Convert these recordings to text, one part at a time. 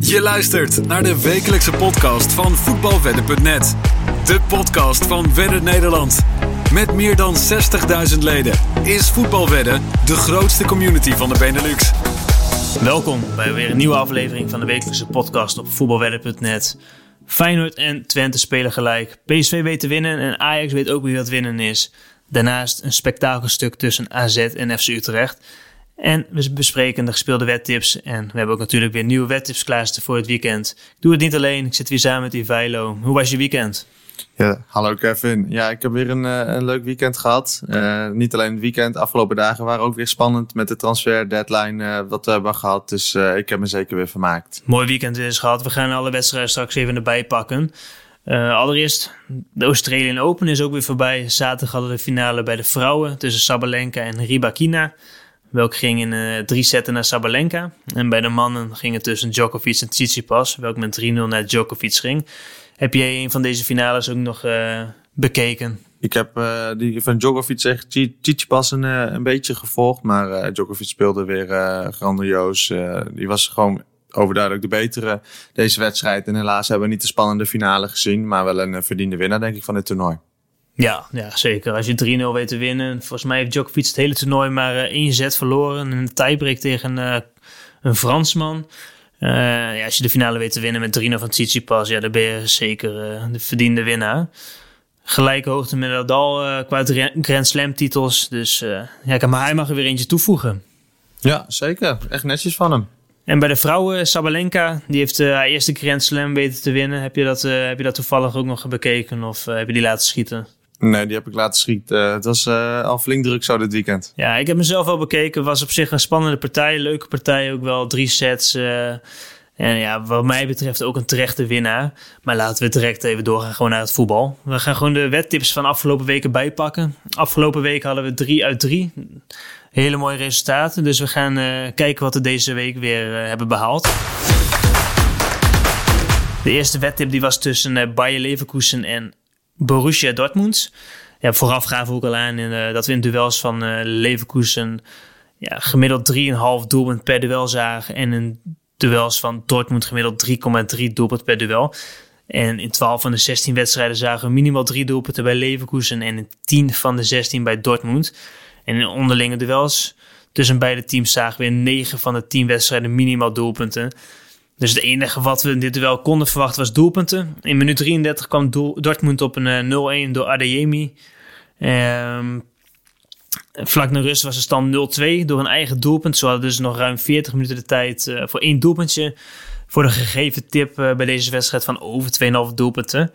Je luistert naar de wekelijkse podcast van voetbalwedden.net. De podcast van Wedden Nederland. Met meer dan 60.000 leden is Voetbalwedden de grootste community van de Benelux. Welkom bij weer een nieuwe aflevering van de wekelijkse podcast op voetbalwedden.net. Feyenoord en Twente spelen gelijk. PSV weet te winnen en Ajax weet ook wie wat winnen is. Daarnaast een spektakelstuk tussen AZ en FC Utrecht. En we bespreken de gespeelde wedtips. En we hebben ook natuurlijk weer nieuwe wedtips klaarstaan voor het weekend. Ik doe het niet alleen, ik zit weer samen met Ivailo. Hoe was je weekend? Ja, hallo Kevin. Ja, ik heb weer een, eh, een leuk weekend gehad. Uh, niet alleen het weekend, afgelopen dagen waren ook weer spannend met de transfer deadline uh, wat we hebben gehad. Dus ik heb me zeker weer vermaakt. Mooi weekend eens gehad. We gaan alle wedstrijden straks even erbij pakken. allereerst, de Australian Open is ook weer voorbij. Zaterdag hadden we de finale bij de vrouwen tussen Sabalenka en Ribakina. Welke ging in uh, drie setten naar Sabalenka. En bij de mannen ging het tussen Djokovic en Tsitsipas. Welke met 3-0 naar Djokovic ging. Heb jij een van deze finales ook nog uh, bekeken? Ik heb uh, die van Djokovic en Tsitsipas een, een beetje gevolgd. Maar Djokovic speelde weer grandioos. die was gewoon overduidelijk de betere deze wedstrijd. En helaas hebben we niet de spannende finale gezien. Maar wel een verdiende winnaar denk ik van dit toernooi. Ja, ja, zeker. Als je 3-0 weet te winnen. Volgens mij heeft Djokovic het hele toernooi maar uh, één set verloren. Een tiebreak tegen uh, een Fransman. Uh, ja, als je de finale weet te winnen met 3-0 van Tsitsipas, ja, dan ben je zeker de verdiende winnaar. Gelijke hoogte met Nadal qua Grand Slam titels. Dus ja, maar hij mag er weer eentje toevoegen. Ja, zeker. Echt netjes van hem. En bij de vrouwen, Sabalenka, die heeft haar eerste Grand Slam weten te winnen. Heb je dat, heb je dat toevallig ook nog bekeken of heb je die laten schieten? Nee, die heb ik laten schieten. Uh, het was uh, al flink druk zo dit weekend. Ja, ik heb mezelf wel bekeken. was op zich een spannende partij. Leuke partij ook wel. Drie sets. Uh, en ja, wat mij betreft ook een terechte winnaar. Maar laten we direct even doorgaan gewoon naar het voetbal. We gaan gewoon de wedtips van afgelopen weken bijpakken. Afgelopen week hadden we drie uit drie. Hele mooie resultaten. Dus we gaan kijken wat we deze week weer hebben behaald. De eerste wedtip die was tussen Bayer Leverkusen en Borussia Dortmund. Ja, vooraf gaven we ook al aan in, uh, dat we in duels van uh, Leverkusen ja, gemiddeld 3,5 doelpunt per duel zagen. En in duels van Dortmund gemiddeld 3,3 doelpunt per duel. En in 12 van de 16 wedstrijden zagen we minimaal 3 doelpunten bij Leverkusen en in 10 van de 16 bij Dortmund. En in onderlinge duels tussen beide teams zagen we in 9 van de 10 wedstrijden minimaal doelpunten. Dus het enige wat we in dit duel konden verwachten was doelpunten. In minuut 33 kwam Dortmund op een 0-1 eh, door Adeyemi. Um, vlak na rust was de stand 0-2 door een eigen doelpunt. Zo hadden dus nog ruim 40 minuten de tijd uh, voor één doelpuntje. Voor de gegeven tip uh, bij deze wedstrijd van over 2,5 doelpunten.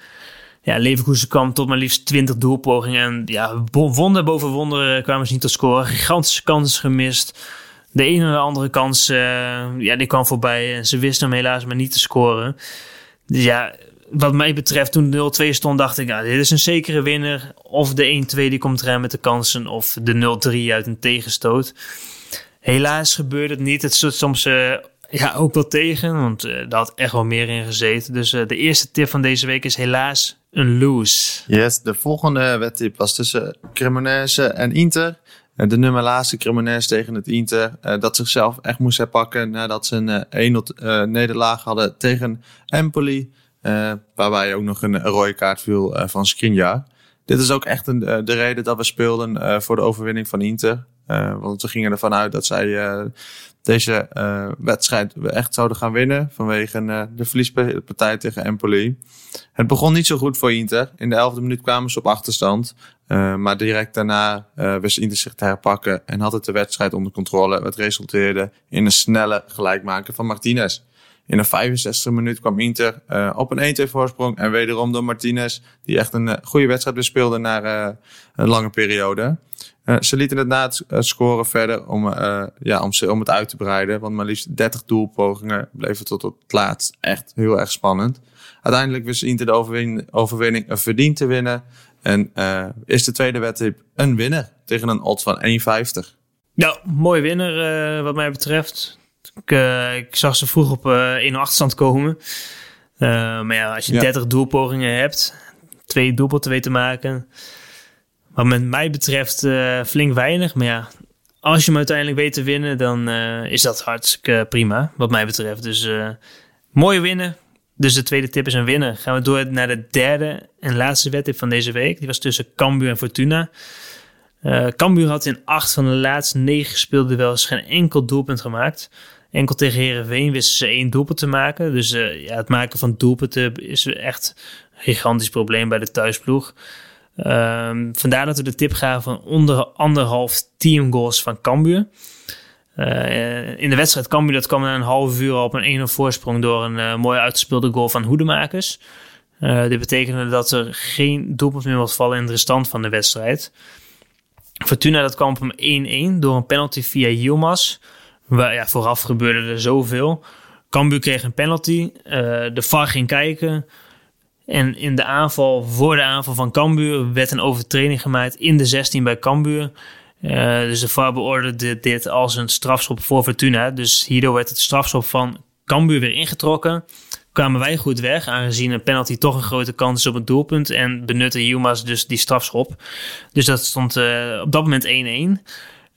Ja, Leverkusen kwam tot maar liefst 20 doelpogingen. En ja, wonder boven wonder kwamen ze niet tot scoren. Gigantische kansen gemist de ene of andere kans, uh, ja, die kwam voorbij. En ze wisten hem helaas maar niet te scoren. Dus ja, wat mij betreft, toen 0-2 stond, dacht ik, ja, dit is een zekere winnaar. Of de 1-2 die komt eraan met de kansen, of de 0-3 uit een tegenstoot. Helaas gebeurde het niet. Het stond soms uh, ja, ook wel tegen, want uh, daar had echt wel meer in gezeten. Dus de eerste tip van deze week is helaas een lose. Yes, de volgende wedtip was tussen Cremonese en Inter. Eh, de nummer laatste Cremonese tegen het Inter. Uh, dat zichzelf echt moest herpakken nadat ze een 1-0 uh, nederlaag hadden tegen Empoli. Waarbij ook nog een rode kaart viel van Skriniar. Dit is ook echt de reden dat we speelden voor de overwinning van Inter. want we gingen ervan uit dat zij deze wedstrijd echt zouden gaan winnen. Vanwege de verliespartij tegen Empoli. Het begon niet zo goed voor Inter. In de elfde minuut kwamen ze op achterstand. Uh, maar direct daarna uh, wist Inter zich te herpakken en had het de wedstrijd onder controle. Wat resulteerde in een snelle gelijkmaker van Martinez. In de 65e minuut kwam Inter uh, op een 1-2 voorsprong. En wederom door Martinez, die echt een goede wedstrijd bespeelde na een lange periode. Ze lieten het na het scoren verder om, ja, om, om het uit te breiden. Want maar liefst 30 doelpogingen bleven tot het laatst echt heel erg spannend. Uiteindelijk wist Inter de overwinning, overwinning verdiend te winnen. En uh, is de tweede wedstrijd een winnaar tegen een odds van 1,50. Ja, mooi winnaar wat mij betreft. Ik, ik, zag ze vroeg op 1 achterstand komen. maar ja, als je ja. 30 doelpogingen hebt, twee doelpunten weten te maken. Wat met mij betreft flink weinig. Maar ja, als je hem uiteindelijk weet te winnen, dan is dat hartstikke prima, wat mij betreft. Dus Mooie winnen. Dus de tweede tip is een winnaar. Gaan we door naar de derde en laatste wedtip van deze week. Die was tussen Cambuur en Fortuna. Uh, Cambuur had in acht van de laatste negen gespeelde wel eens geen enkel doelpunt gemaakt. Enkel tegen Herenveen wisten ze één doelpunt te maken. Dus uh, ja, het maken van doelpunten is echt een gigantisch probleem bij de thuisploeg. Um, vandaar dat we de tip gaven van onder anderhalf teamgoals van Cambuur. Uh, in de wedstrijd Cambuur dat kwam na een half uur op een 1-0 voorsprong door een uh, mooi uitgespeelde goal van Hoedemakers. Uh, dit betekende dat er geen doelpunt meer mocht vallen in de restant van de wedstrijd. Fortuna dat kwam op een 1-1 door een penalty via Yilmaz. Ja, vooraf gebeurde er zoveel. Cambuur kreeg een penalty. de VAR ging kijken. En in de aanval, voor de aanval van Cambuur, werd een overtreding gemaakt in de 16 bij Cambuur. Uh, dus de VAR beoordeelde dit als een strafschop voor Fortuna. Dus hierdoor werd het strafschop van Cambuur weer ingetrokken. Kwamen wij goed weg, aangezien een penalty toch een grote kans is op het doelpunt. En benutte Jumas dus die strafschop. Dus dat stond uh, op dat moment 1-1.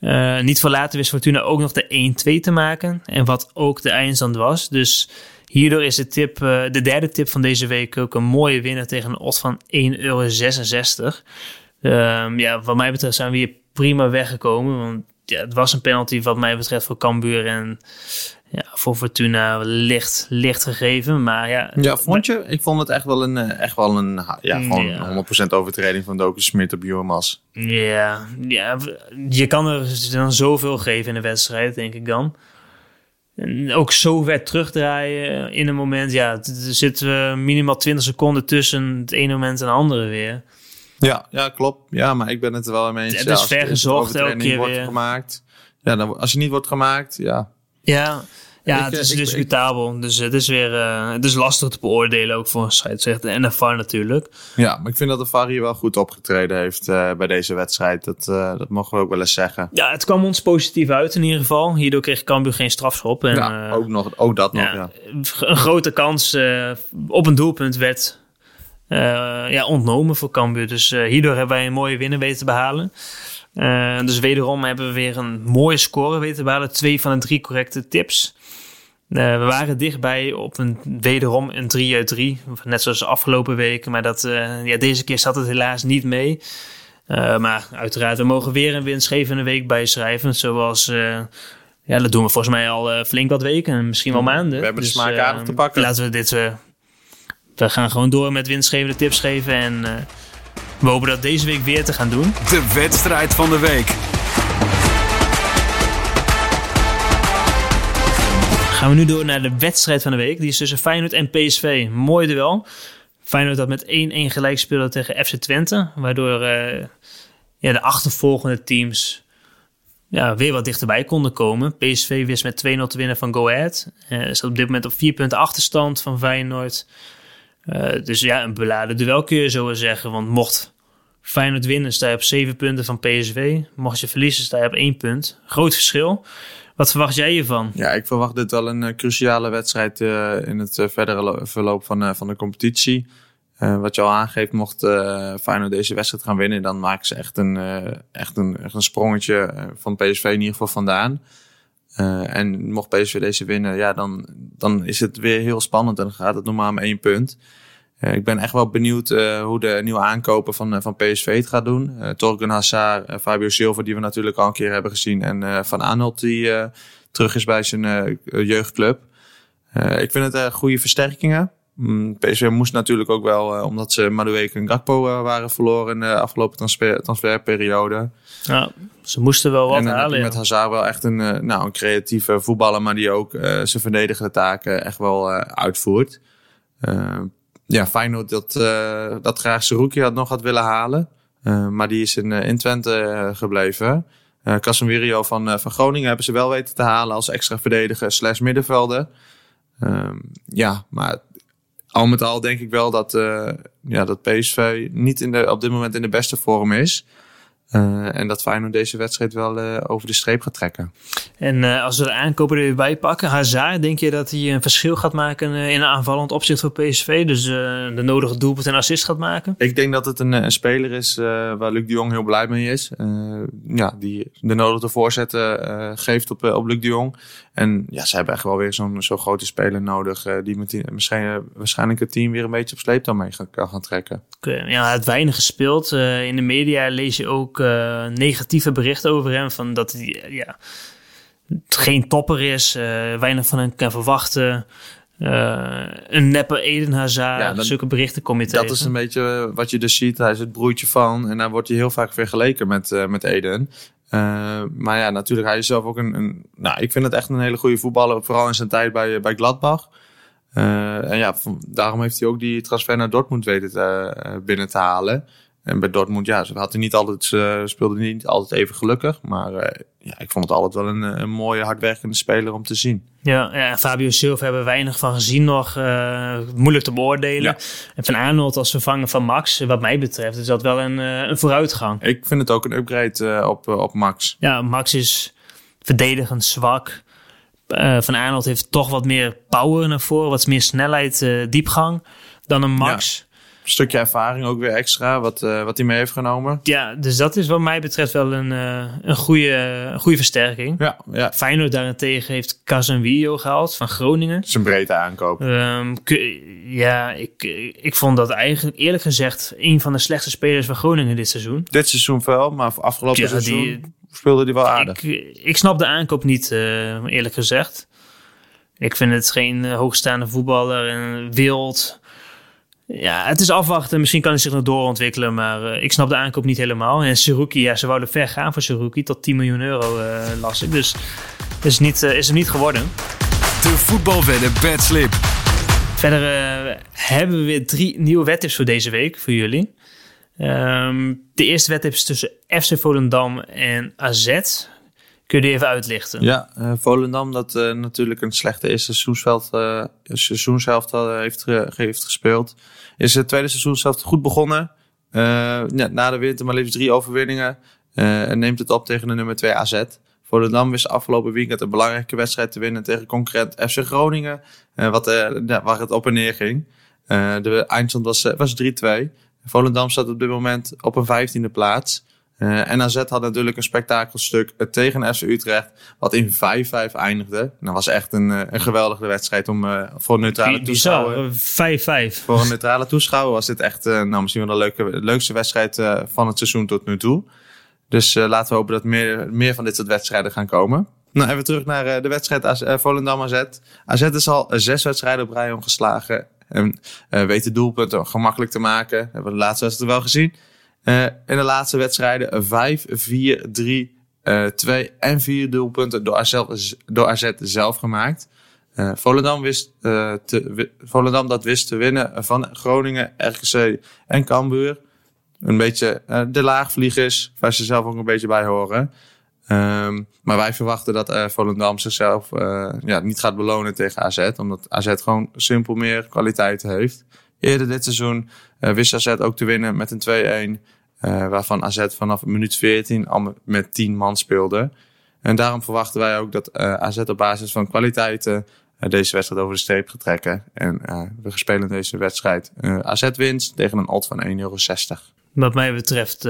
Uh, niet voor later wist Fortuna ook nog de 1-2 te maken. En wat ook de eindstand was. Dus hierdoor is de, tip, uh, de derde tip van deze week ook een mooie winnaar tegen een odd van 1,66 euro. Um, ja, wat mij betreft zijn we hier prima weggekomen. Want ja, het was een penalty wat mij betreft voor Cambuur en ja, voor Fortuna licht, licht gegeven. Maar ja, ja vond je? Ik vond het echt wel een, eh, echt wel een ja, gewoon ja. 100% overtreding van Doku Smit op Biomas. Ja, ja, je kan er dan zoveel geven in de wedstrijd, denk ik dan. En ook zo ver terugdraaien in een moment. Ja, er zitten minimaal 20 seconden tussen het ene moment en het andere weer. Ja, ja, klopt. Ja, maar ik ben het er wel mee eens. Het is ver gezocht elke keer wordt weer. gemaakt. Ja, dan, als je niet wordt gemaakt, ja. Ja, ja, het is ik, discutabel. dus het is weer uh, het is lastig te beoordelen ook voor een scheidsrechter en de VAR natuurlijk. Ja, maar ik vind dat de VAR hier wel goed opgetreden heeft uh, bij deze wedstrijd. Dat, uh, dat mogen we ook wel eens zeggen. Ja, het kwam ons positief uit in ieder geval. Hierdoor kreeg Cambuur geen strafschop. En, ja, ook, nog, ook dat ja, nog, ja. Een grote kans op een doelpunt werd uh, ja, ontnomen voor Cambuur. Dus uh, hierdoor hebben wij een mooie winnaar weten te behalen. Uh, dus wederom hebben we weer een mooie score weten te behalen. Twee van de drie correcte tips. we waren dichtbij op een wederom een 3 uit 3. Net zoals de afgelopen weken. Maar dat, ja, deze keer zat het helaas niet mee. maar uiteraard, we mogen weer een winstgevende week bijschrijven. Zoals... Ja, dat doen we volgens mij al flink wat weken, misschien wel maanden. We hebben dus, de smaak aardig te pakken. Laten we dit we gaan gewoon door met winstgevende tips geven. En we hopen dat deze week weer te gaan doen. De wedstrijd van de week. Gaan we nu door naar de wedstrijd van de week. Die is tussen Feyenoord en PSV. Mooi duel. Feyenoord dat met 1-1 gelijk speelde tegen FC Twente. Waardoor uh, ja, de achtervolgende teams ja, weer wat dichterbij konden komen. PSV wist met 2-0 te winnen van Go Ahead. Uh, staat op dit moment op 4 punten achterstand van Feyenoord. Uh, dus ja, een beladen duel kun je zo zeggen. Want mocht Feyenoord winnen, sta je op 7 punten van PSV. Mocht je verliezen, sta je op 1 punt. Groot verschil. Wat verwacht jij hiervan? Ja, ik verwacht dit wel een uh, cruciale wedstrijd uh, in het verdere verloop van, van de competitie. wat je al aangeeft, mocht Feyenoord deze wedstrijd gaan winnen, dan maken ze echt een, echt een, echt een sprongetje van PSV in ieder geval vandaan. Uh, en mocht PSV deze winnen, ja, dan, dan is het weer heel spannend en gaat het normaal om één punt. Uh, ik ben echt wel benieuwd uh, hoe de nieuwe aankopen van, van PSV het gaat doen. Uh, Torgen Hazard, Fabio Silva, die we natuurlijk al een keer hebben gezien. En Van Aanholt, die terug is bij zijn jeugdclub. ik vind het goede versterkingen. Mm, PSV moest natuurlijk ook wel, omdat ze Madueke en Gakpo waren verloren in de afgelopen transfer, transferperiode. Ja, ze moesten wel wat en, halen. En met Hazard wel echt een, uh, nou, een creatieve voetballer, maar die ook uh, zijn verdedigende taken echt wel uh, uitvoert. ja, Feyenoord dat, dat graag Seruki had nog had willen halen. maar die is in, in Twente gebleven. Uh, Casemiro van, van Groningen hebben ze wel weten te halen als extra verdediger slash middenvelder. Ehm, ja, maar al met al denk ik wel dat, ja, dat PSV niet in de, op dit moment in de beste vorm is. Uh, en dat Feyenoord deze wedstrijd wel uh, over de streep gaat trekken. En uh, als we de aankopen er weer bij pakken, Hazard, denk je dat hij een verschil gaat maken in een aanvallend opzicht voor PSV? Dus de nodige doelpunt en assist gaat maken? Ik denk dat het een, een speler is waar Luc de Jong heel blij mee is. ja, die de nodige voorzetten geeft op, op Luc de Jong. En ja, ze hebben echt wel weer zo'n zo'n grote speler nodig. die met die, misschien, waarschijnlijk het team weer een beetje op sleeptouw mee kan gaan trekken. Okay, ja, het weinig gespeeld. in de media lees je ook uh, negatieve berichten over hem. Van dat hij ja, geen topper is, uh, weinig van hem kan verwachten. Uh, een neppe Eden Hazard, ja, zulke berichten kom je dat tegen. Dat is een beetje wat je dus ziet. Hij is het broertje van en daar wordt hij heel vaak vergeleken met, met Eden. maar ja, natuurlijk, hij is zelf ook een, een, Nou, ik vind het echt een hele goede voetballer, vooral in zijn tijd bij, bij Gladbach. en ja, daarom heeft hij ook die transfer naar Dortmund weten te, binnen te halen. En bij Dortmund, ja, ze had hij niet altijd, uh, speelde niet altijd even gelukkig. Maar uh, ja, ik vond het altijd wel een, een mooie, hardwerkende speler om te zien. Ja, ja Fabio Silva hebben we weinig van gezien nog. Uh, moeilijk te beoordelen. En Van Arnold als vervanger van Max, wat mij betreft, is dat wel een, een vooruitgang. Ik vind het ook een upgrade op, op Max. Ja, Max is verdedigend zwak. van Arnold heeft toch wat meer power naar voren, wat meer snelheid, diepgang dan een Max. Ja stukje ervaring ook weer extra, wat, uh, wat hij mee heeft genomen. Ja, dus dat is wat mij betreft wel een, uh, een, goede, een goede versterking. Ja, ja. Feyenoord daarentegen heeft Casemiro gehaald van Groningen. Dat is een breedte aankoop. Um, ja, ik, ik vond dat eigenlijk eerlijk gezegd een van de slechtste spelers van Groningen dit seizoen. Dit seizoen wel, maar afgelopen ja, seizoen die, speelde hij wel aardig. Ik, ik snap de aankoop niet, uh, eerlijk gezegd. Ik vind het geen hoogstaande voetballer en wild ja, het is afwachten. Misschien kan hij zich nog doorontwikkelen. Maar uh, ik snap de aankoop niet helemaal. En Seruki, ja, ze wouden ver gaan voor Seruki. Tot 10 miljoen euro uh, las ik. Dus is, niet, uh, is er niet geworden. De voetbalwedden bad slip. Verder hebben we weer drie nieuwe wettips voor deze week. Voor jullie. Um, de eerste wettips is tussen FC Volendam en AZ. Kun je die even uitlichten? Ja, uh, Volendam dat uh, natuurlijk een slechte eerste seizoensveld, uh, heeft, heeft gespeeld. Is het tweede seizoenshelft goed begonnen. Ja, na de winter maar liefst drie overwinningen. en neemt het op tegen de nummer 2 AZ. Volendam wist afgelopen weekend een belangrijke wedstrijd te winnen tegen concurrent FC Groningen. wat, waar het op en neer ging. de eindstand was, was 3-2. Volendam staat op dit moment op een vijftiende plaats. Uh, en AZ had natuurlijk een spektakelstuk tegen FC Utrecht, wat in 5-5 eindigde. Dat was echt een, eh, een geweldige wedstrijd om uh, voor een neutrale toeschouwer. 5-5. Voor een neutrale toeschouwer was dit echt uh, nou, misschien wel de, leuke, leukste wedstrijd van het seizoen tot nu toe. Dus laten we hopen dat meer, meer van dit soort wedstrijden gaan komen. Nou, even terug naar de wedstrijd AZ, Volendam AZ. AZ is al zes wedstrijden op rij omgeslagen en weet de doelpunten gemakkelijk te maken. Dat hebben we de laatste wedstrijd wel gezien. Uh, in de laatste wedstrijden 5, 4, 3, uh, 2 en 4 doelpunten door AZ, door AZ zelf gemaakt. Uh, Volendam, wist, uh, te, Volendam dat wist te winnen van Groningen, RKC en Cambuur. Een beetje de laagvliegers, waar ze zelf ook een beetje bij horen. Um, maar wij verwachten dat uh, Volendam zichzelf ja, niet gaat belonen tegen AZ. Omdat AZ gewoon simpel meer kwaliteit heeft. Eerder dit seizoen wist AZ ook te winnen met een 2-1. Uh, waarvan AZ vanaf minuut 14 al met 10 man speelde. En daarom verwachten wij ook dat uh, AZ op basis van kwaliteiten uh, deze wedstrijd over de streep gaat trekken. En we spelen deze wedstrijd AZ wint tegen een odd van 1,60 euro. Wat mij betreft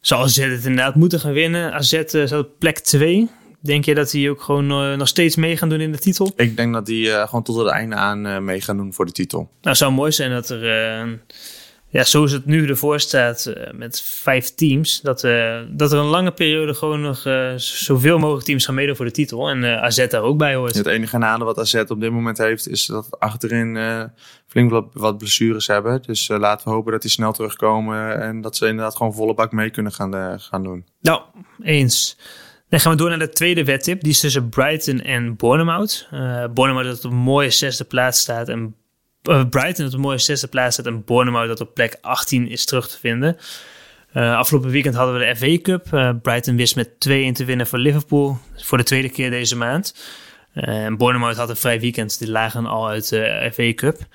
zal AZ het inderdaad moeten gaan winnen. AZ staat plek 2. Denk je dat die ook gewoon nog steeds mee gaan doen in de titel? Ik denk dat die gewoon tot het einde aan mee gaan doen voor de titel. Nou, het zou mooi zijn dat er ja, zoals het nu ervoor staat uh, met vijf teams, dat, uh, dat er een lange periode gewoon nog uh, zoveel mogelijk teams gaan meedoen voor de titel. En AZ daar ook bij hoort. Het enige nadeel wat AZ op dit moment heeft, is dat achterin flink wat, wat, blessures hebben. Dus laten we hopen dat die snel terugkomen en dat ze inderdaad gewoon volle bak mee kunnen gaan, gaan doen. Nou, eens. Dan gaan we door naar de tweede wedtip. Die is tussen Brighton en Bournemouth. Uh, Bournemouth dat op een mooie zesde plaats staat en Brighton op een mooie zesde plaats staat en Bournemouth dat op plek 18 is terug te vinden. Uh, afgelopen weekend hadden we de FA Cup. Uh, Brighton wist met 2-1 te winnen voor Liverpool voor de tweede keer deze maand. En Bournemouth had een vrij weekend, die lagen al uit de FA Cup. we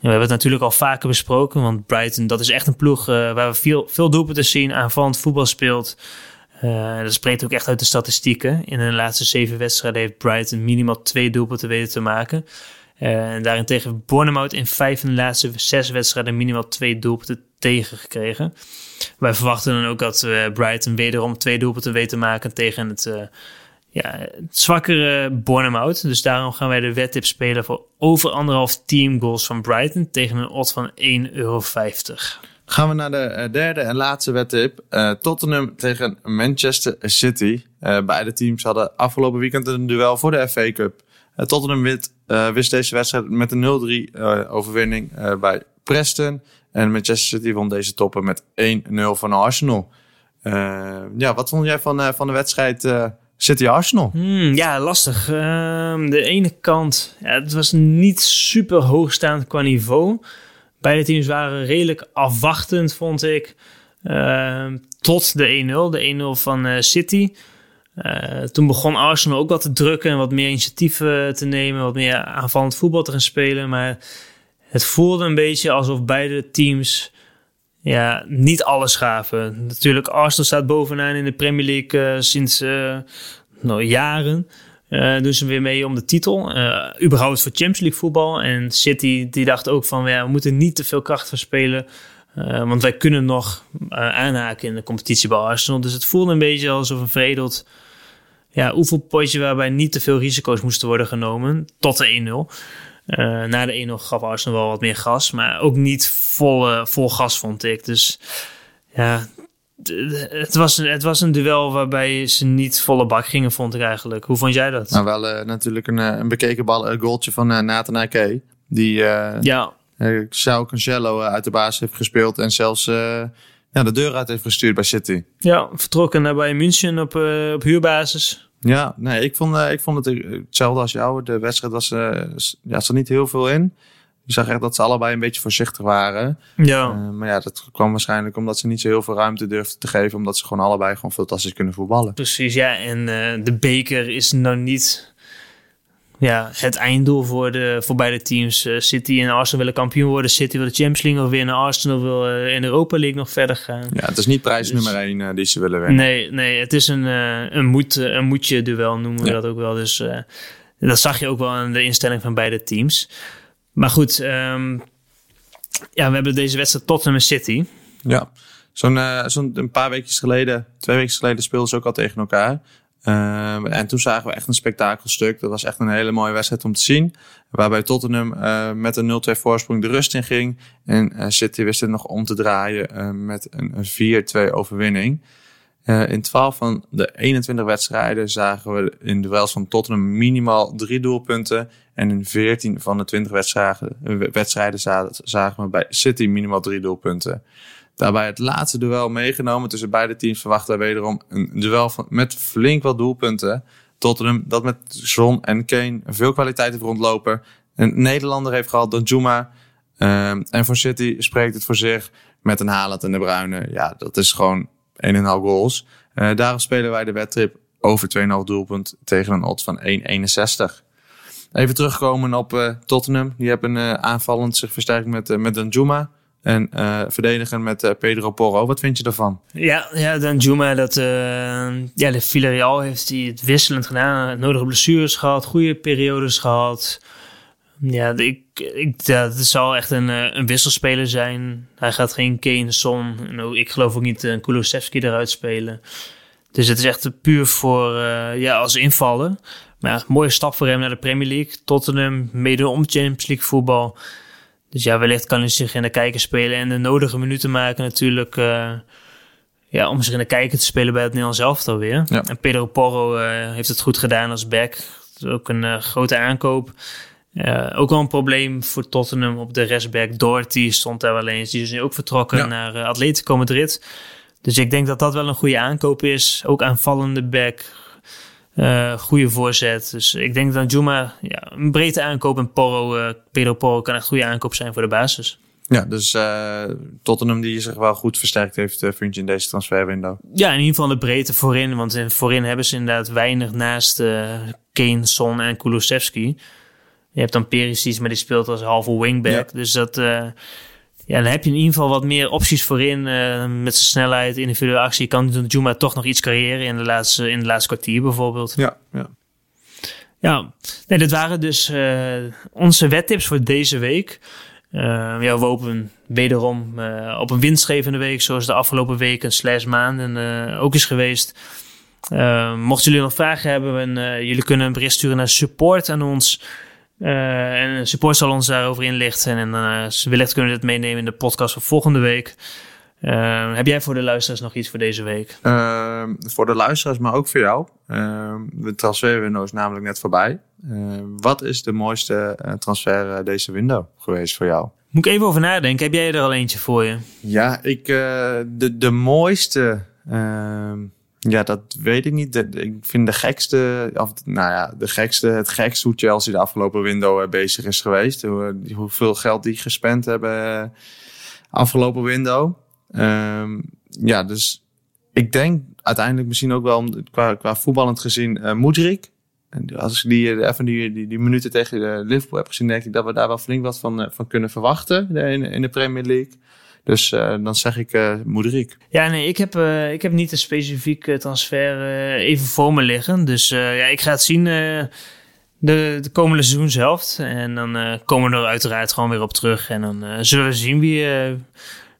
hebben het natuurlijk al vaker besproken, want Brighton, dat is echt een ploeg waar we veel, veel doelpunten zien, aanvallend voetbal speelt. dat spreekt ook echt uit de statistieken. In de laatste zeven wedstrijden heeft Brighton minimaal twee doelpunten weten te maken. Uh, en daarentegen Bournemouth in vijf van de laatste zes wedstrijden minimaal twee doelpunten tegengekregen. Wij verwachten dan ook dat uh, Brighton wederom twee doelpunten weet te maken tegen het, uh, ja, het zwakkere Bournemouth. Dus daarom gaan wij de wedtip spelen voor over anderhalf team goals van Brighton tegen een odd van 1,50 euro. Gaan we naar de derde en laatste wedtip. Tottenham tegen Manchester City. beide teams hadden afgelopen weekend een duel voor de FA Cup. Tottenham wint, wist deze wedstrijd met een 0-3 overwinning bij Preston. En Manchester City won deze toppen met 1-0 van Arsenal. Ja, wat vond jij van, van de wedstrijd City-Arsenal? Hmm, ja, lastig. Ehm, de ene kant, ja, het was niet super hoogstaand qua niveau. Beide teams waren redelijk afwachtend, vond ik. Ehm, tot de 1-0, de 1-0 van City. Toen begon Arsenal ook wat te drukken en wat meer initiatief te nemen, wat meer aanvallend voetbal te gaan spelen. Maar het voelde een beetje alsof beide teams ja, niet alles gaven. Natuurlijk, Arsenal staat bovenaan in de Premier League uh, sinds uh, nou, jaren. Uh, doen ze weer mee om de titel. Uh, überhaupt voor Champions League voetbal. En City die dacht ook van ja, we moeten niet te veel kracht verspelen. Uh, want wij kunnen nog aanhaken in de competitie bij Arsenal. Dus het voelde een beetje alsof een veredeld ja, oefenpotje waarbij niet te veel risico's moesten worden genomen. Tot de 1-0. Uh, na de 1-0 gaf Arsenal wel wat meer gas, maar ook niet vol, uh, vol gas vond ik. Dus ja, het was, het was een duel waarbij ze niet volle bak gingen, vond ik eigenlijk. Hoe vond jij dat? Nou, wel uh, natuurlijk een, een bekeken bal, een goaltje van Nathan Ake. Die ja. Sao Cancelo uit de baas heeft gespeeld en zelfs ja, de deur uit heeft gestuurd bij City. Ja, vertrokken naar bij München op, op huurbasis. Ja, nee, ik vond, uh, ik vond het hetzelfde als jou. De wedstrijd was, uh, ja, zat niet heel veel in. Ik zag echt dat ze allebei een beetje voorzichtig waren. Ja. Uh, maar ja, dat kwam waarschijnlijk omdat ze niet zo heel veel ruimte durfden te geven. Omdat ze gewoon allebei gewoon fantastisch kunnen voetballen. Precies, ja. En de beker is nou niet ja, het einddoel voor, de, voor beide teams. Uh, City en Arsenal willen kampioen worden. City wil de Champions League nog winnen. Arsenal wil uh, in de Europa League nog verder gaan. Ja, het is niet prijs dus, nummer één uh, die ze willen winnen. Nee, nee het is een, een, moed, een moedje duel noemen we ja. dat ook wel. Dus dat zag je ook wel aan de instelling van beide teams. Maar goed, um, ja, we hebben deze wedstrijd Tottenham City. Ja, zo'n zo'n een paar weken geleden, twee weken geleden speelden ze ook al tegen elkaar. Uh, en toen zagen we echt een spektakelstuk. Dat was echt een hele mooie wedstrijd om te zien. Waarbij Tottenham uh, met een 0-2 voorsprong de rust in ging. En uh, City wist het nog om te draaien met een 4-2 overwinning. in 12 van de 21 wedstrijden zagen we in duels van Tottenham minimaal drie doelpunten. En in 14 van de 20 wedstrijden, wedstrijden zagen we bij City minimaal drie doelpunten. Daarbij het laatste duel meegenomen tussen beide teams verwachten we wederom een duel van, met flink wat doelpunten. Tottenham dat met Son en Kane veel kwaliteit heeft rondlopen. Een Nederlander heeft gehad, Danjuma. Um, en voor City spreekt het voor zich met een Haaland en de Bruyne. Ja, dat is gewoon 1,5 goals. Uh, daarom spelen wij de wedtrip over 2,5 doelpunt tegen een odds van 1,61. Even terugkomen op uh, Tottenham. Die hebben uh, aanvallend zich versterkt met, met Danjuma. En uh, verdedigen met uh, Pedro Porro. Wat vind je daarvan? Ja, ja dan Juma, dat, uh, ja, de Villarreal heeft hij het wisselend gedaan. Nodige blessures gehad, goede periodes gehad. Ja, ik, ik, het zal echt een, een wisselspeler zijn. Hij gaat geen Kane, Son. Ik geloof ook niet een Kulusevski eruit spelen. Dus het is echt puur voor, ja, als invallen. Maar mooie stap voor hem naar de Premier League. Tottenham, mede om Champions League voetbal. Dus ja, wellicht kan hij zich in de kijker spelen en de nodige minuten maken natuurlijk. Uh, ja, om zich in de kijker te spelen bij het Nederlands elftal weer. Ja. En Pedro Porro uh, heeft het goed gedaan als back. Ook een uh, grote aankoop. ook wel een probleem voor Tottenham op de restback. Doherty stond daar wel eens. Die is nu ook vertrokken ja. naar Atletico Madrid. Dus ik denk dat dat wel een goede aankoop is. Ook aanvallende back. Uh, goede voorzet. Dus ik denk dat Juma ja, een breedte aankoop en Porro, uh, Pedro Porro kan echt goede aankoop zijn voor de basis. Ja, dus uh, Tottenham die zich wel goed versterkt heeft, uh, vind je in deze transferwindow? Ja, in ieder geval de breedte voorin. Want voorin hebben ze inderdaad weinig naast Kane, Son en Kulusevski. Je hebt dan Perisic, maar die speelt als halve wingback. Dus dat, ja, dan heb je in ieder geval wat meer opties voorin. met zijn snelheid, individuele actie. Kan Juma toch nog iets creëren in de laatste, in de laatste kwartier bijvoorbeeld. Ja, ja. Ja, nee, dit waren dus onze wettips voor deze week. Uh, ja, we hopen wederom uh, op een winstgevende week, zoals de afgelopen weken slash maanden uh, ook is geweest. mochten jullie nog vragen hebben, en, jullie kunnen een bericht sturen naar support aan ons. En support zal ons daarover inlichten. En wellicht kunnen we dit meenemen in de podcast van volgende week. heb jij voor de luisteraars nog iets voor deze week? voor de luisteraars, maar ook voor jou. de transferwindow is namelijk net voorbij. Uh, wat is de mooiste uh, transfer uh, deze window geweest voor jou? Moet ik even over nadenken. Heb jij er al eentje voor je? Ja, ik, de, de mooiste. Ehm, ja, dat weet ik niet. Ik vind de gekste, of, nou ja, de gekste, het gekste hoe Chelsea de afgelopen window bezig is geweest. Hoe, hoeveel geld die gespend hebben afgelopen window. Um, ja, dus ik denk uiteindelijk misschien ook wel qua, qua voetballend gezien uh, Moedrik. En als ik die, eh, even die, die, minuten tegen Liverpool heb gezien, denk ik dat we daar wel flink wat van, eh, van kunnen verwachten in de Premier League. Dus uh, dan zeg ik uh, Moederik. Ja, nee, ik heb, uh, ik heb niet een specifieke transfer even voor me liggen. Dus ja, ik ga het zien de, de komende seizoen zelf. En dan komen we er uiteraard gewoon weer op terug. En dan zullen we zien wie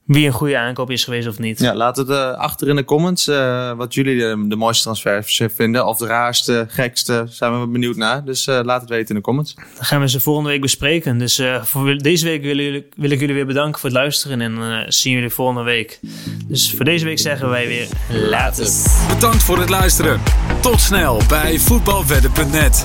wie een goede aankoop is geweest of niet. Ja, laat het uh, achter in de comments uh, wat jullie de, de, mooiste transfers vinden. Of de raarste, gekste, zijn we benieuwd naar. Dus uh, laat het weten in de comments. Dan gaan we ze volgende week bespreken. Dus voor deze week wil, jullie, wil, ik jullie weer bedanken voor het luisteren. En zien jullie volgende week. Dus voor deze week zeggen wij weer later. Bedankt voor het luisteren. Tot snel bij voetbalwedden.net.